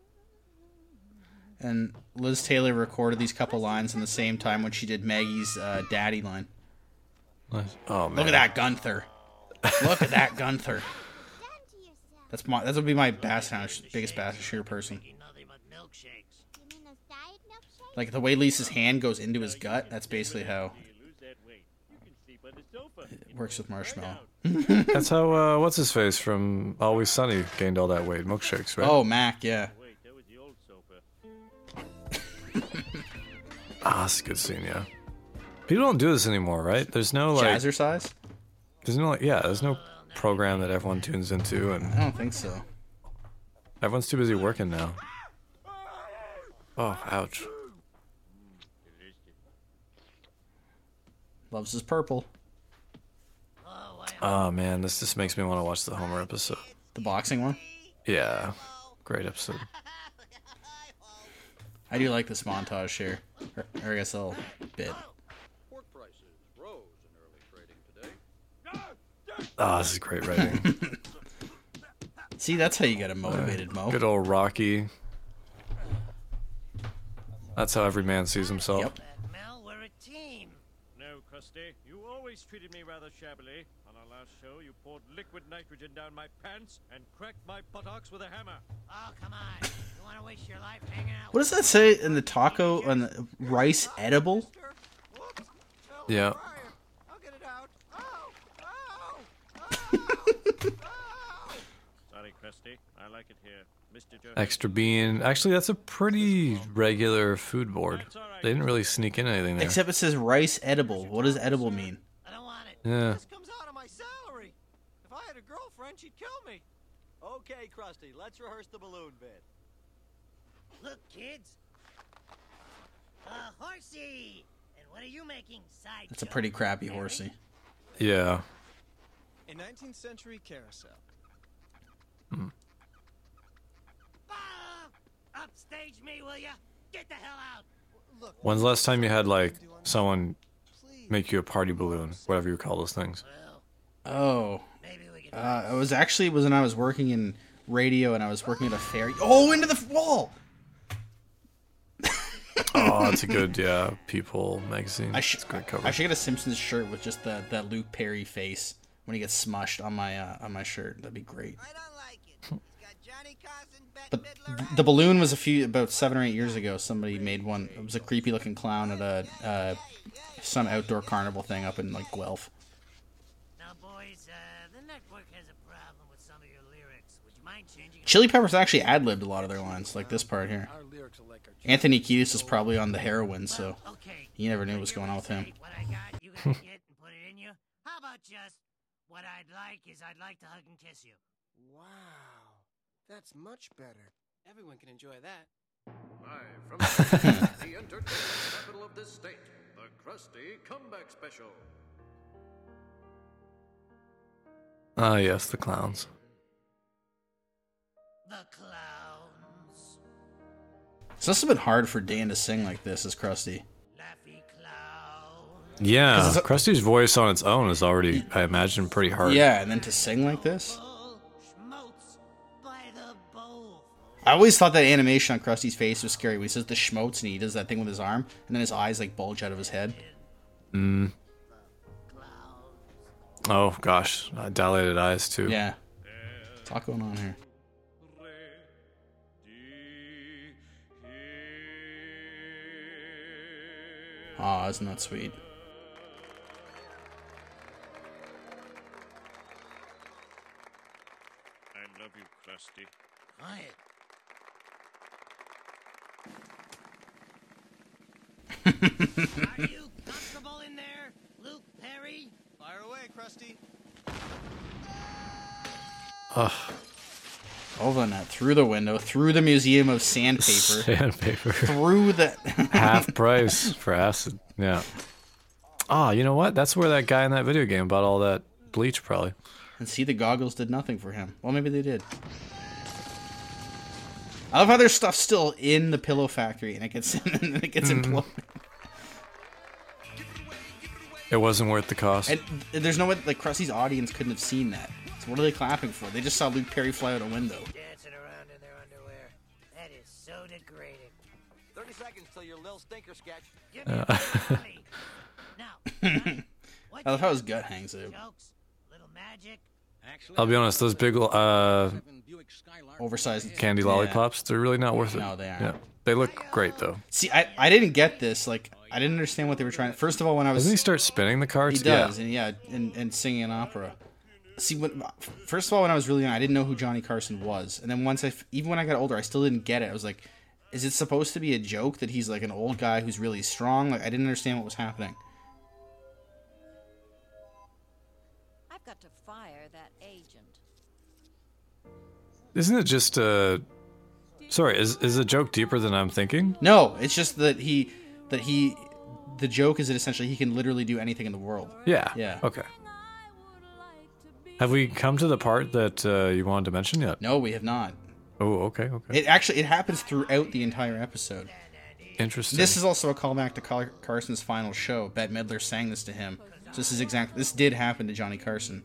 Speaker 2: And Liz Taylor recorded these couple lines in the same time when she did Maggie's uh, daddy line.
Speaker 1: Nice. Oh, man.
Speaker 2: Look at that Gunther. Look at that Gunther.
Speaker 6: Done to yourself.
Speaker 2: That's my that would be my bass house biggest bass shooter person.
Speaker 5: Eat nothing but milkshakes.
Speaker 6: You mean those diet milkshakes?
Speaker 2: Like the way Lisa's hand goes into his gut. That's basically how
Speaker 8: You lose that weight. You can sleep on the sofa.
Speaker 2: it works with marshmallow.
Speaker 1: That's how, uh, what's his face from Always Sunny gained all that weight. Milkshakes, right?
Speaker 2: Oh, Mac, yeah.
Speaker 1: Ah, that's a good scene, yeah. People don't do this anymore, right? There's no, like,
Speaker 2: Jazzercise?
Speaker 1: there's no, like, yeah, there's no program that everyone tunes into, and
Speaker 2: I don't think so.
Speaker 1: everyone's too busy working now. Oh, ouch.
Speaker 2: Loves his purple.
Speaker 1: Oh, man, this just makes me want to watch the Homer episode.
Speaker 2: The boxing one.
Speaker 1: Yeah, great episode.
Speaker 2: I do like this montage here. Or, or I guess a little bit.
Speaker 12: pork prices rose in early trading today.
Speaker 1: Ah, this is great writing.
Speaker 2: See, that's how you get a motivated Moe.
Speaker 1: Good old Rocky. That's how every man sees himself.
Speaker 2: Yep.
Speaker 5: Mel, we're a team.
Speaker 8: No, Krusty. You always treated me rather shabbily. On our last show, you poured liquid nitrogen down my pants and cracked my buttocks with a hammer.
Speaker 5: Oh, come on. You want to waste your life hanging out
Speaker 2: What does that say in the taco on the rice edible?
Speaker 1: Yeah.
Speaker 8: Oh, oh, oh, Sorry, Krusty. I like it here.
Speaker 1: Extra bean. Actually, that's a pretty regular food board. They didn't really sneak in anything there.
Speaker 2: Except it says rice edible. What does edible mean?
Speaker 1: Yeah.
Speaker 9: This comes out of my salary. If I had a girlfriend, she'd kill me. Okay, Krusty, let's rehearse the balloon bit.
Speaker 5: Look, kids. A horsey. And what are you making, side?
Speaker 2: It's a pretty crappy horsey.
Speaker 1: Yeah.
Speaker 9: A 19th century carousel. Hmm.
Speaker 5: Upstage me, will ya? Get the hell out. Look.
Speaker 1: When's the last time you had like someone make you a party balloon, whatever you call those things?
Speaker 2: Oh. Uh, it was actually it was when I was working in radio and I was working at a fair. Oh, into the wall!
Speaker 1: oh, it's a good yeah. People magazine.
Speaker 2: I should
Speaker 1: it's a great cover.
Speaker 2: I should get a Simpsons shirt with just the that Luke Perry face when he gets smushed on my uh, on my shirt. That'd be great. But the balloon was a few about seven or eight years ago. Somebody made one. It was a creepy looking clown at a uh, some outdoor carnival thing up in like Guelph.
Speaker 5: Now, boys, uh, the network has a problem with some of your lyrics. Would you mind changing?
Speaker 2: Chili Peppers actually ad libbed a lot of their lines, like this part here. Anthony Kiedis is probably on the heroin, so you never knew what was going on with him.
Speaker 5: Got, you gotta get and put it in you. How about just what I'd like is I'd like to hug and kiss you.
Speaker 13: Wow, that's much better. Everyone can enjoy that.
Speaker 12: Live from the entertainment capital of this state, the Krusty Comeback Special.
Speaker 1: Ah, yes, the clowns.
Speaker 5: The clowns.
Speaker 2: It's also been hard for Dan to sing like this as Krusty.
Speaker 1: Yeah,
Speaker 2: it's
Speaker 1: Krusty's voice on its own is already, I imagine, pretty hard.
Speaker 2: Yeah, and then to sing like this. I always thought that animation on Krusty's face was scary. When he says the schmotes and he does that thing with his arm, and then his eyes like bulge out of his head.
Speaker 1: Mm. Oh gosh, uh, dilated eyes too.
Speaker 2: Yeah, What's a going on here. Aw, isn't that sweet?
Speaker 8: I love you, Krusty.
Speaker 5: Quiet. Are you comfortable in there, Luke Perry?
Speaker 9: Fire away, Krusty.
Speaker 1: Ugh.
Speaker 2: Over that, through the window, through the Museum of Sandpaper,
Speaker 1: Sandpaper.
Speaker 2: through the
Speaker 1: Half price for acid. Yeah. Ah, you know what? That's where that guy in that video game bought all that bleach, probably.
Speaker 2: And see, the goggles did nothing for him. Well, maybe they did. I love how there's stuff still in the pillow factory, and it gets and it gets
Speaker 1: Mhm.
Speaker 2: imploded.
Speaker 1: It wasn't worth the cost.
Speaker 2: And there's no way like Krusty's audience couldn't have seen that. So what are they clapping for? They just saw Luke Perry fly out a window.
Speaker 5: Dancing around in their underwear. That is so degrading.
Speaker 9: 30 seconds till your Lil Stinker sketch.
Speaker 5: Give me
Speaker 1: Uh,
Speaker 5: money. Now,
Speaker 2: I love how his gut hangs out.
Speaker 5: jokes, little magic.
Speaker 1: I'll be honest, those big uh,
Speaker 2: Oversized
Speaker 1: candy
Speaker 2: yeah.
Speaker 1: lollipops, they're really not worth it.
Speaker 2: No, they aren't.
Speaker 1: Yeah. They look great though.
Speaker 2: See, I, I didn't get this. Like, I didn't understand what they were trying. First of all, when I was
Speaker 1: Doesn't he start spinning the cards?
Speaker 2: He does, and yeah, and, and singing an opera. See, when, first of all, when I was really young, I didn't know who Johnny Carson was, and then once I, f- even when I got older, I still didn't get it. I was like, is it supposed to be a joke that he's like an old guy who's really strong? Like, I didn't understand what was happening.
Speaker 11: I've got to
Speaker 1: Isn't it just uh Sorry, is is the joke deeper than I'm thinking?
Speaker 2: No, it's just that he, that he, the joke is that essentially he can literally do anything in the world.
Speaker 1: Yeah.
Speaker 2: Yeah.
Speaker 1: Okay. Have we come to the part that uh, you wanted to mention yet?
Speaker 2: No, we have not.
Speaker 1: Oh, okay, okay.
Speaker 2: It actually it happens throughout the entire episode.
Speaker 1: Interesting.
Speaker 2: This is also a callback to Car- Carson's final show. Bette Midler sang this to him. So this is exactly This did happen to Johnny Carson.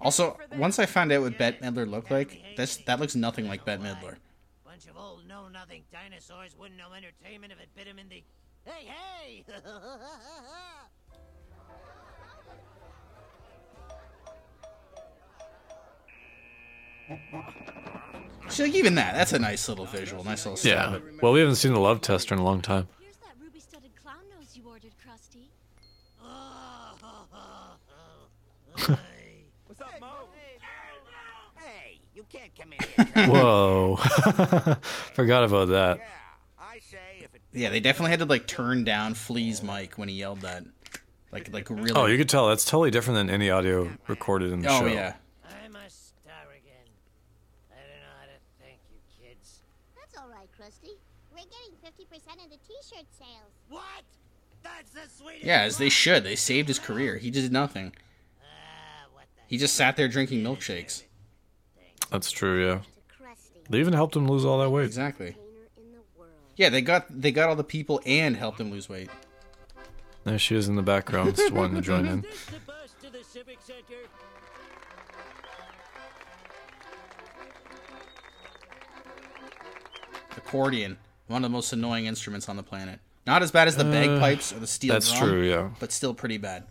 Speaker 2: Also, once I found out what Bette Midler looked like, this that looks nothing like Bette Midler.
Speaker 5: Bunch of old know-nothing dinosaurs wouldn't know entertainment if it bit him in the... Hey, hey!
Speaker 2: See, like even that, that's a nice little visual, nice little
Speaker 1: Yeah.
Speaker 2: stab.
Speaker 1: Well, we haven't seen the love tester in a long time.
Speaker 6: Here's that ruby-studded clown nose you ordered, Krusty.
Speaker 9: What's up, Moe?
Speaker 5: hey, you can't come in here.
Speaker 1: Whoa. Forgot about that.
Speaker 5: I say if it...
Speaker 2: Yeah, they definitely had to like turn down Flea's mic when he yelled that. Like, like really.
Speaker 1: Oh, you could tell that's totally different than any audio recorded in the
Speaker 2: Oh,
Speaker 1: show.
Speaker 2: yeah.
Speaker 5: I'm a star again. I don't know how to thank you, kids.
Speaker 6: That's all right, Krusty. We're getting 50% of the t-shirt sales.
Speaker 5: What? That's the sweetest...
Speaker 2: Yeah, as they should. They saved his career. He did nothing. Ah, he just sat there drinking milkshakes.
Speaker 1: That's true, yeah. They even helped him lose all that weight.
Speaker 2: Exactly. Yeah, they got they got all the people and helped him lose weight.
Speaker 1: There she is in the background, just wanting to join in.
Speaker 5: The bus to the Civic Center.
Speaker 2: Accordion, one of the most annoying instruments on the planet. Not as bad as the
Speaker 1: Uh,
Speaker 2: bagpipes or the steel
Speaker 1: that's
Speaker 2: drum,
Speaker 1: true, yeah.
Speaker 2: but still pretty bad.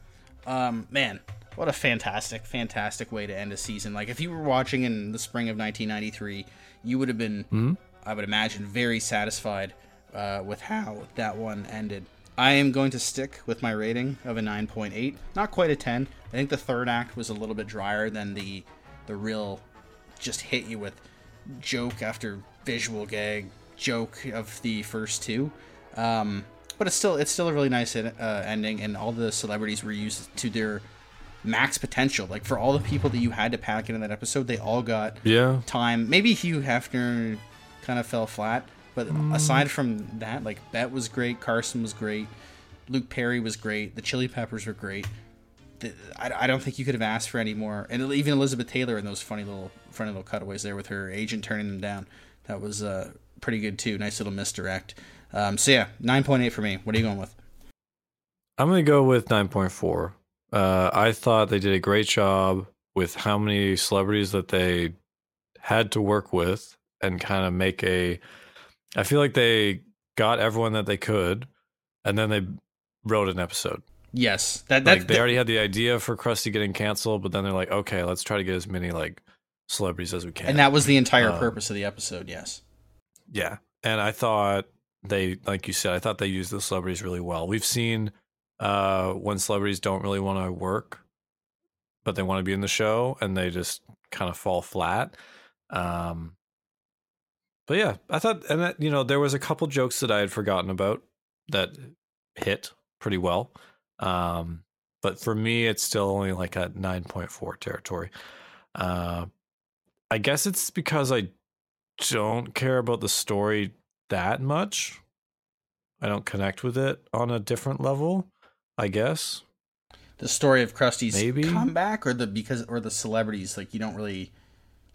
Speaker 2: Um, man, what a fantastic, fantastic way to end a season. Like if you were watching in the spring of 1993, you would have been,
Speaker 1: Mhm.
Speaker 2: I would imagine, very satisfied uh, with how that one ended. I am going to stick with my rating of a 9.8, not quite a 10. I think the third act was a little bit drier than the the real just hit you with joke after visual gag joke of the first two. Um, but it's still it's still a really nice uh, ending, and all the celebrities were used to their max potential. Like for all the people that you had to pack into that episode, they all got
Speaker 1: Yeah.
Speaker 2: time. Maybe Hugh Hefner kind of fell flat, but
Speaker 1: Mm.
Speaker 2: aside from that, like Bette was great, Carson was great, Luke Perry was great, the Chili Peppers were great. The- I, I don't think you could have asked for any more. And even Elizabeth Taylor in those funny little funny little cutaways there with her agent turning them down, that was uh, pretty good too. Nice little misdirect. Um, so yeah, nine point eight for me. What are you going with?
Speaker 1: I'm gonna go with 9.4. Uh, I thought they did a great job with how many celebrities that they had to work with and kind of make a. I feel like they got everyone that they could, and then they wrote an episode.
Speaker 2: Yes, that that
Speaker 1: like they already had the idea for Krusty getting canceled, but then they're like, okay, let's try to get as many like celebrities as we can.
Speaker 2: and that was the entire
Speaker 1: Um,
Speaker 2: purpose of the episode. Yes.
Speaker 1: Yeah. And I thought they, like you said, I thought they used the celebrities really well. We've seen uh, when celebrities don't really want to work, but they want to be in the show and they just kind of fall flat. Um, but yeah, I thought, and that, you know, there was a couple jokes that I had forgotten about that hit pretty well. Um, but for me, it's still only like a 9.4 territory. Uh, I guess it's because I don't care about the story that much. I don't connect with it on a different level, I guess.
Speaker 2: the story of Krusty's
Speaker 1: Maybe.
Speaker 2: comeback, or the because or the celebrities. Like you don't really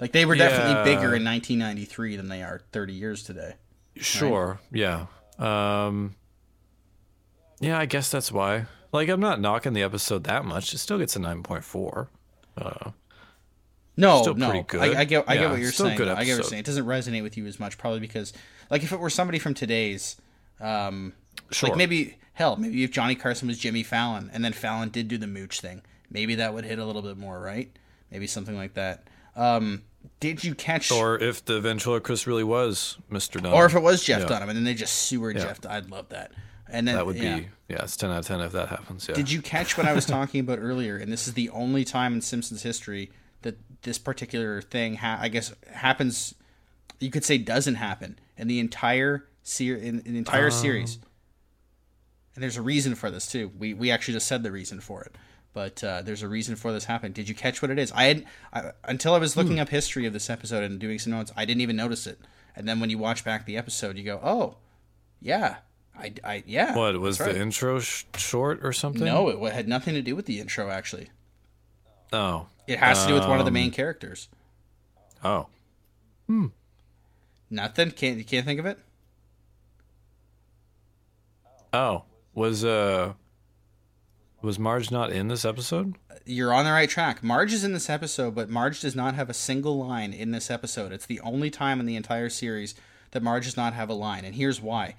Speaker 2: like they were definitely bigger in 1993 than they are 30 years today.
Speaker 1: Sure. Yeah. Um Yeah, I guess that's why. Like I'm not knocking the episode that much. It still gets a 9.4. Uh
Speaker 2: No,
Speaker 1: Still
Speaker 2: no,
Speaker 1: pretty good.
Speaker 2: I, I get, I
Speaker 1: Yeah,
Speaker 2: get what you're saying. I get what you're saying. It doesn't resonate with you as much, probably because, like, if it were somebody from today's, um,
Speaker 1: Sure.
Speaker 2: like maybe hell, maybe if Johnny Carson was Jimmy Fallon, and then Fallon did do the mooch thing, maybe that would hit a little bit more, right? Maybe something like that. Um, did you catch?
Speaker 1: or if the ventriloquist really was Mr. Dunham.
Speaker 2: or if it was Jeff
Speaker 1: Yeah.
Speaker 2: Dunham, and then they just sewered
Speaker 1: Yeah.
Speaker 2: Jeff. I'd love that. And then
Speaker 1: that would
Speaker 2: yeah.
Speaker 1: be yeah, it's 10 out of 10 if that happens. Yeah.
Speaker 2: Did you catch what I was talking about earlier? And this is the only time in Simpsons history that this particular thing, ha- I guess, happens. You could say doesn't happen in the entire ser- in, in the entire
Speaker 1: Um.
Speaker 2: series. And there's a reason for this too. We we actually just said the reason for it, but uh, there's a reason for this happening. Did you catch what it is? I had I, until I was looking
Speaker 1: Hmm.
Speaker 2: up history of this episode and doing some notes. I didn't even notice it. And then when you watch back the episode, you go, "Oh, yeah, I, I yeah."
Speaker 1: What was
Speaker 2: that's
Speaker 1: the intro sh- short or something?
Speaker 2: No, it had nothing to do with the intro. Actually,
Speaker 1: Oh.
Speaker 2: it has to do with one of the main
Speaker 1: Um,
Speaker 2: characters.
Speaker 1: Oh. Hmm.
Speaker 2: Nothing. Can't you can't think of it?
Speaker 1: Oh, was uh was Marge not in this episode?
Speaker 2: You're on the right track. Marge is in this episode, but Marge does not have a single line in this episode. It's the only time in the entire series that Marge does not have a line, and here's why.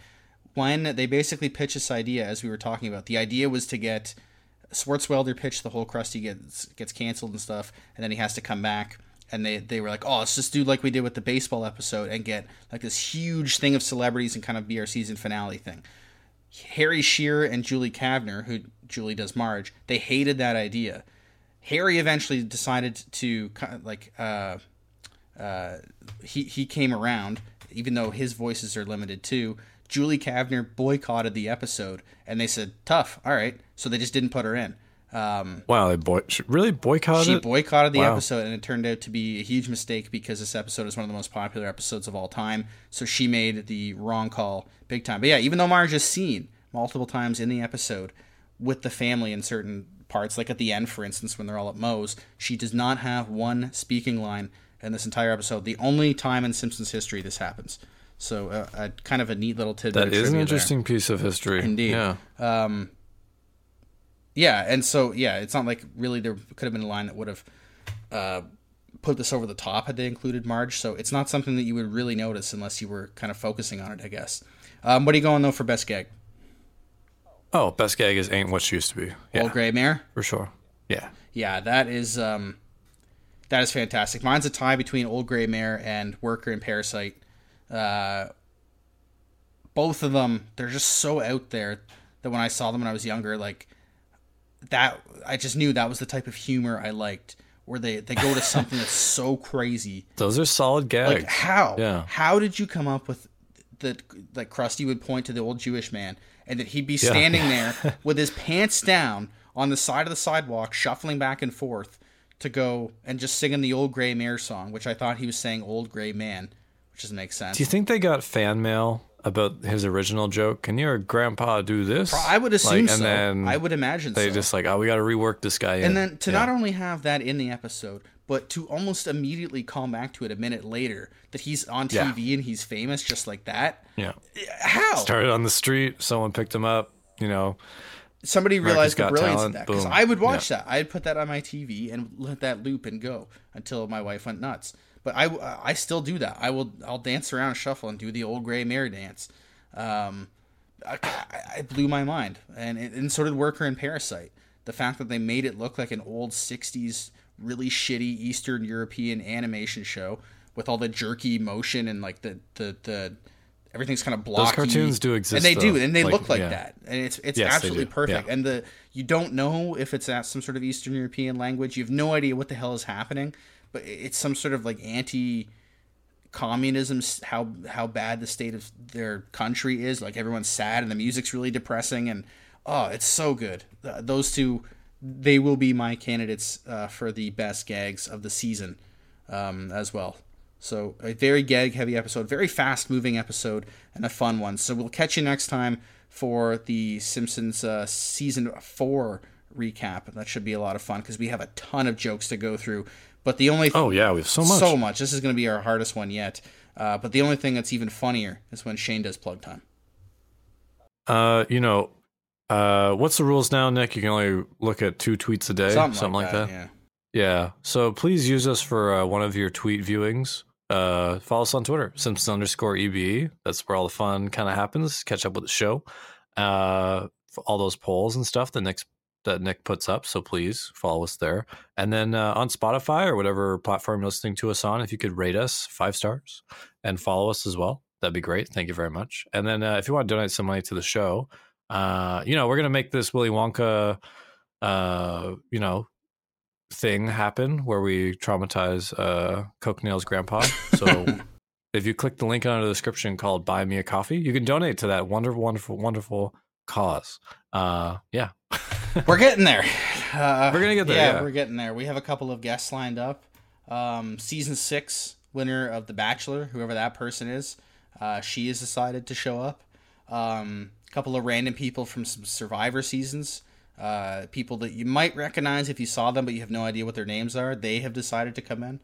Speaker 2: When they basically pitched this idea, as we were talking about, the idea was to get Swartzwelder pitched the whole Krusty gets gets canceled and stuff, and then he has to come back. And they, they were like, oh, let's just do like we did with the baseball episode and get like this huge thing of celebrities and kind of be our season finale thing. Harry Shearer and Julie Kavner, who Julie does Marge, they hated that idea. Harry eventually decided to like uh, uh, he he came around, even though his voices are limited too. Julie Kavner boycotted the episode, and they said, "Tough, all right." So they just didn't put her in. Um,
Speaker 1: Wow, they boy- really boycotted
Speaker 2: she boycotted the
Speaker 1: Wow.
Speaker 2: episode, and it turned out to be a huge mistake because this episode is one of the most popular episodes of all time. So she made the wrong call big time. But yeah, even though Marge is seen multiple times in the episode with the family in certain parts, like at the end, for instance, when they're all at Moe's, she does not have one speaking line in this entire episode. The only time in Simpsons history this happens. So uh, a kind of a neat little tidbit.
Speaker 1: That is an
Speaker 2: trivia there.
Speaker 1: interesting piece of history.
Speaker 2: Indeed.
Speaker 1: Yeah.
Speaker 2: Um, yeah, and so yeah, it's not like really there could have been a line that would have uh, put this over the top had they included Marge. So it's not something that you would really notice unless you were kind of focusing on it, I guess. Um, what are you going though for best gag?
Speaker 1: Oh, best gag is ain't what she used to be. Yeah,
Speaker 2: Old Gray Mare.
Speaker 1: for sure. Yeah.
Speaker 2: Yeah, that is um, that is fantastic. Mine's a tie between Old Gray Mare and Worker and Parasite. Uh, both of them, they're just so out there that when I saw them when I was younger, like that, I just knew that was the type of humor I liked. Where they they go to something that's so crazy.
Speaker 1: Those are solid gags.
Speaker 2: Like how?
Speaker 1: Yeah.
Speaker 2: How did you come up with that? Like Krusty would point to the old Jewish man, and that he'd be
Speaker 1: Yeah.
Speaker 2: standing there with his pants down on the side of the sidewalk, shuffling back and forth to go and just singing the old gray mare song, which I thought he was saying "old gray man," which doesn't make sense.
Speaker 1: Do you think they got fan mail about his original joke? Can your grandpa do this?
Speaker 2: I would assume
Speaker 1: Like, and
Speaker 2: so.
Speaker 1: Then
Speaker 2: I would imagine
Speaker 1: they
Speaker 2: so.
Speaker 1: just like, oh, we got to rework this guy. in.
Speaker 2: and then to
Speaker 1: Yeah.
Speaker 2: not only have that in the episode, but to almost immediately call back to it a minute later that he's on
Speaker 1: Yeah.
Speaker 2: TV and he's famous just like that.
Speaker 1: yeah, eh,
Speaker 2: How?
Speaker 1: started on the street. Someone picked him up. You know,
Speaker 2: somebody
Speaker 1: America's
Speaker 2: realized the brilliance
Speaker 1: Talent,
Speaker 2: of that because. I would watch
Speaker 1: Yeah.
Speaker 2: that. I'd put that on my TV and let that loop and go until my wife went nuts. But I, I still do that. I will I'll dance around, and shuffle, and do the old gray mare dance. Um, I, I, blew my mind, and it, and so did Worker and Parasite. The fact that they made it look like an old '60s, really shitty Eastern European animation show with all the jerky motion and like the the the everything's kind of blocky.
Speaker 1: cartoons do exist,
Speaker 2: and they do, and they
Speaker 1: Like,
Speaker 2: look like
Speaker 1: yeah.
Speaker 2: that, and it's it's
Speaker 1: Yes,
Speaker 2: absolutely perfect.
Speaker 1: Yeah.
Speaker 2: And the you don't know if it's at some sort of Eastern European language. You have no idea what the hell is happening, but it's some sort of like anti communism how how bad the state of their country is. Like everyone's sad and the music's really depressing and oh it's so good. Th- those two they will be my candidates uh, for the best gags of the season um, as well. So a very gag heavy episode very fast moving episode and a fun one. So we'll catch you next time for the simpsons uh, season 4 recap. That should be a lot of fun because we have a ton of jokes to go through but the only
Speaker 1: Oh, yeah, we have so much.
Speaker 2: so much. This is going to be our hardest one yet. Uh, but the only thing that's even funnier is when Shane does plug time.
Speaker 1: uh, you know, uh, what's the rules now, Nick? You can only look at two tweets a day,
Speaker 2: Something
Speaker 1: like,
Speaker 2: like
Speaker 1: that.
Speaker 2: that,
Speaker 1: Yeah. So please use us for uh, one of your tweet viewings. Uh, follow us on Twitter, Simpson underscore EBE. That's where all the fun kind of happens. Catch up with the show. Uh, for all those polls and stuff The Nick's that Nick puts up. So please follow us there. And then uh, on Spotify or whatever platform you're listening to us on, if you could rate us five stars and follow us as well, that'd be great. Thank you very much. And then uh, if you want to donate some money to the show, uh, you know, we're gonna make this Willy Wonka, uh, you know, thing happen where we traumatize uh, Coke Nail's grandpa. So if you click the link under the description called "Buy Me a Coffee," you can donate to that wonderful, wonderful, wonderful cause. Uh, yeah,
Speaker 2: We're getting there. Uh,
Speaker 1: We're gonna get there,
Speaker 2: Yeah,
Speaker 1: yeah.
Speaker 2: we're getting there. We have a couple of guests lined up. Um, season six winner of The Bachelor, whoever that person is, uh, she has decided to show up. Um, a couple of random people from some Survivor seasons. Uh, people that you might recognize if you saw them, but you have no idea what their names are. They have decided to come in,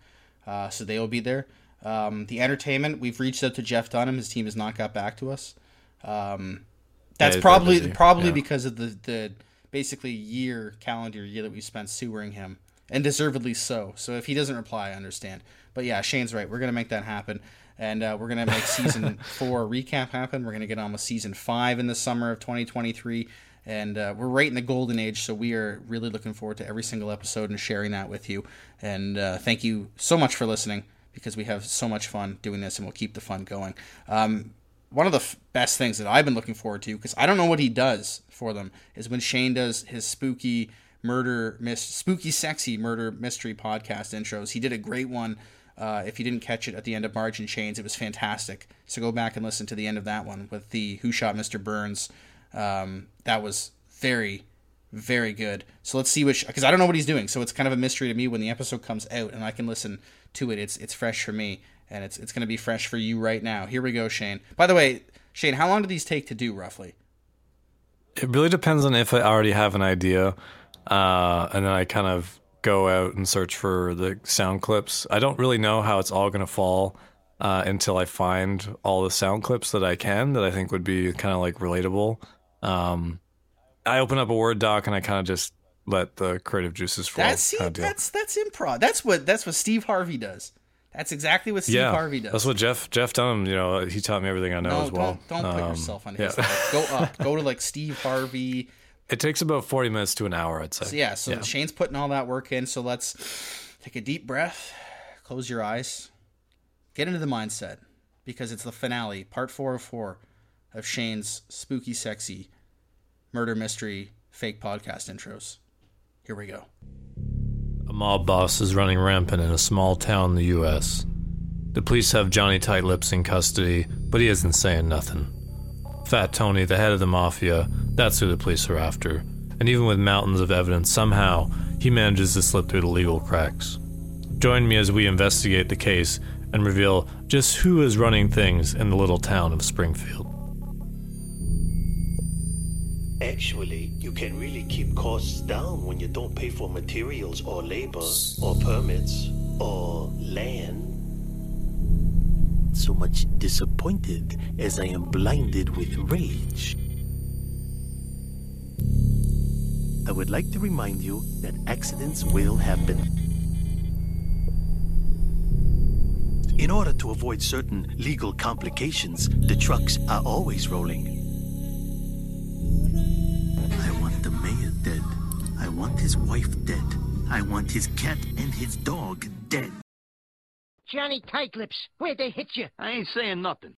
Speaker 2: uh, so they will be there. Um, the entertainment, we've reached out to Jeff Dunham. His team has not got back to us. Um, that's
Speaker 1: they're
Speaker 2: probably probably
Speaker 1: yeah.
Speaker 2: because of the the basically year, calendar year that we spent sewering him, and deservedly so. So if he doesn't reply, I understand. But yeah, Shane's right. We're gonna make that happen, and uh, we're gonna make season four recap happen. We're gonna get on with season five in the summer of 2023. And uh, we're right in the golden age, so we are really looking forward to every single episode and sharing that with you. And uh, thank you so much for listening because we have so much fun doing this and we'll keep the fun going. Um, one of the f- best things that I've been looking forward to because I don't know what he does for them is when Shane does his spooky murder, mis- spooky, sexy murder mystery podcast intros. He did a great one. Uh, if you didn't catch it at the end of Marge in Chains, it was fantastic. So go back and listen to the end of that one with the Who Shot Mr. Burns. Um, that was very, very good. So let's see which because I don't know what he's doing. So it's kind of a mystery to me when the episode comes out and I can listen to it. It's it's fresh for me and it's it's going to be fresh for you right now. Here we go, Shane. By the way, Shane, how long do these take to do roughly?
Speaker 1: It really depends on if I already have an idea, uh, and then I kind of go out and search for the sound clips. I don't really know how it's all going to fall uh, until I find all the sound clips that I can that I think would be kind of like relatable. Um, I open up a Word doc and I kind of just let the creative juices flow.
Speaker 2: That's see, that's that's improv. That's what that's what Steve Harvey does. That's exactly what Steve
Speaker 1: yeah,
Speaker 2: Harvey does.
Speaker 1: That's what Jeff Jeff Dunham. You know, he taught me everything I know
Speaker 2: no,
Speaker 1: as well.
Speaker 2: don't don't put
Speaker 1: Um,
Speaker 2: yourself on
Speaker 1: yeah.
Speaker 2: his level. Go up. Go to like Steve Harvey.
Speaker 1: It takes about forty minutes to an hour, I'd say.
Speaker 2: So yeah, so Shane's putting all that work in. So let's take a deep breath, close your eyes, get into the mindset because it's the finale, part four of four of Shane's spooky, sexy murder mystery fake podcast intros. Here we go.
Speaker 1: A mob boss is running rampant in a small town in the U.S. The police have Johnny Tight Lips in custody, but he isn't saying nothing. Fat Tony, the head of the mafia, that's who the police are after. And even with mountains of evidence, somehow he manages to slip through the legal cracks. Join me as we investigate the case and reveal just who is running things in the little town of Springfield.
Speaker 14: Actually, you can really keep costs down when you don't pay for materials or labor or permits or land. So much disappointed as I am blinded with rage. I would like to remind you that accidents will happen. In order to avoid certain legal complications, the trucks are always rolling. Want his wife dead. I want his cat and his dog dead.
Speaker 15: Johnny Tightlips, where'd they hit you?
Speaker 16: I ain't saying nothing.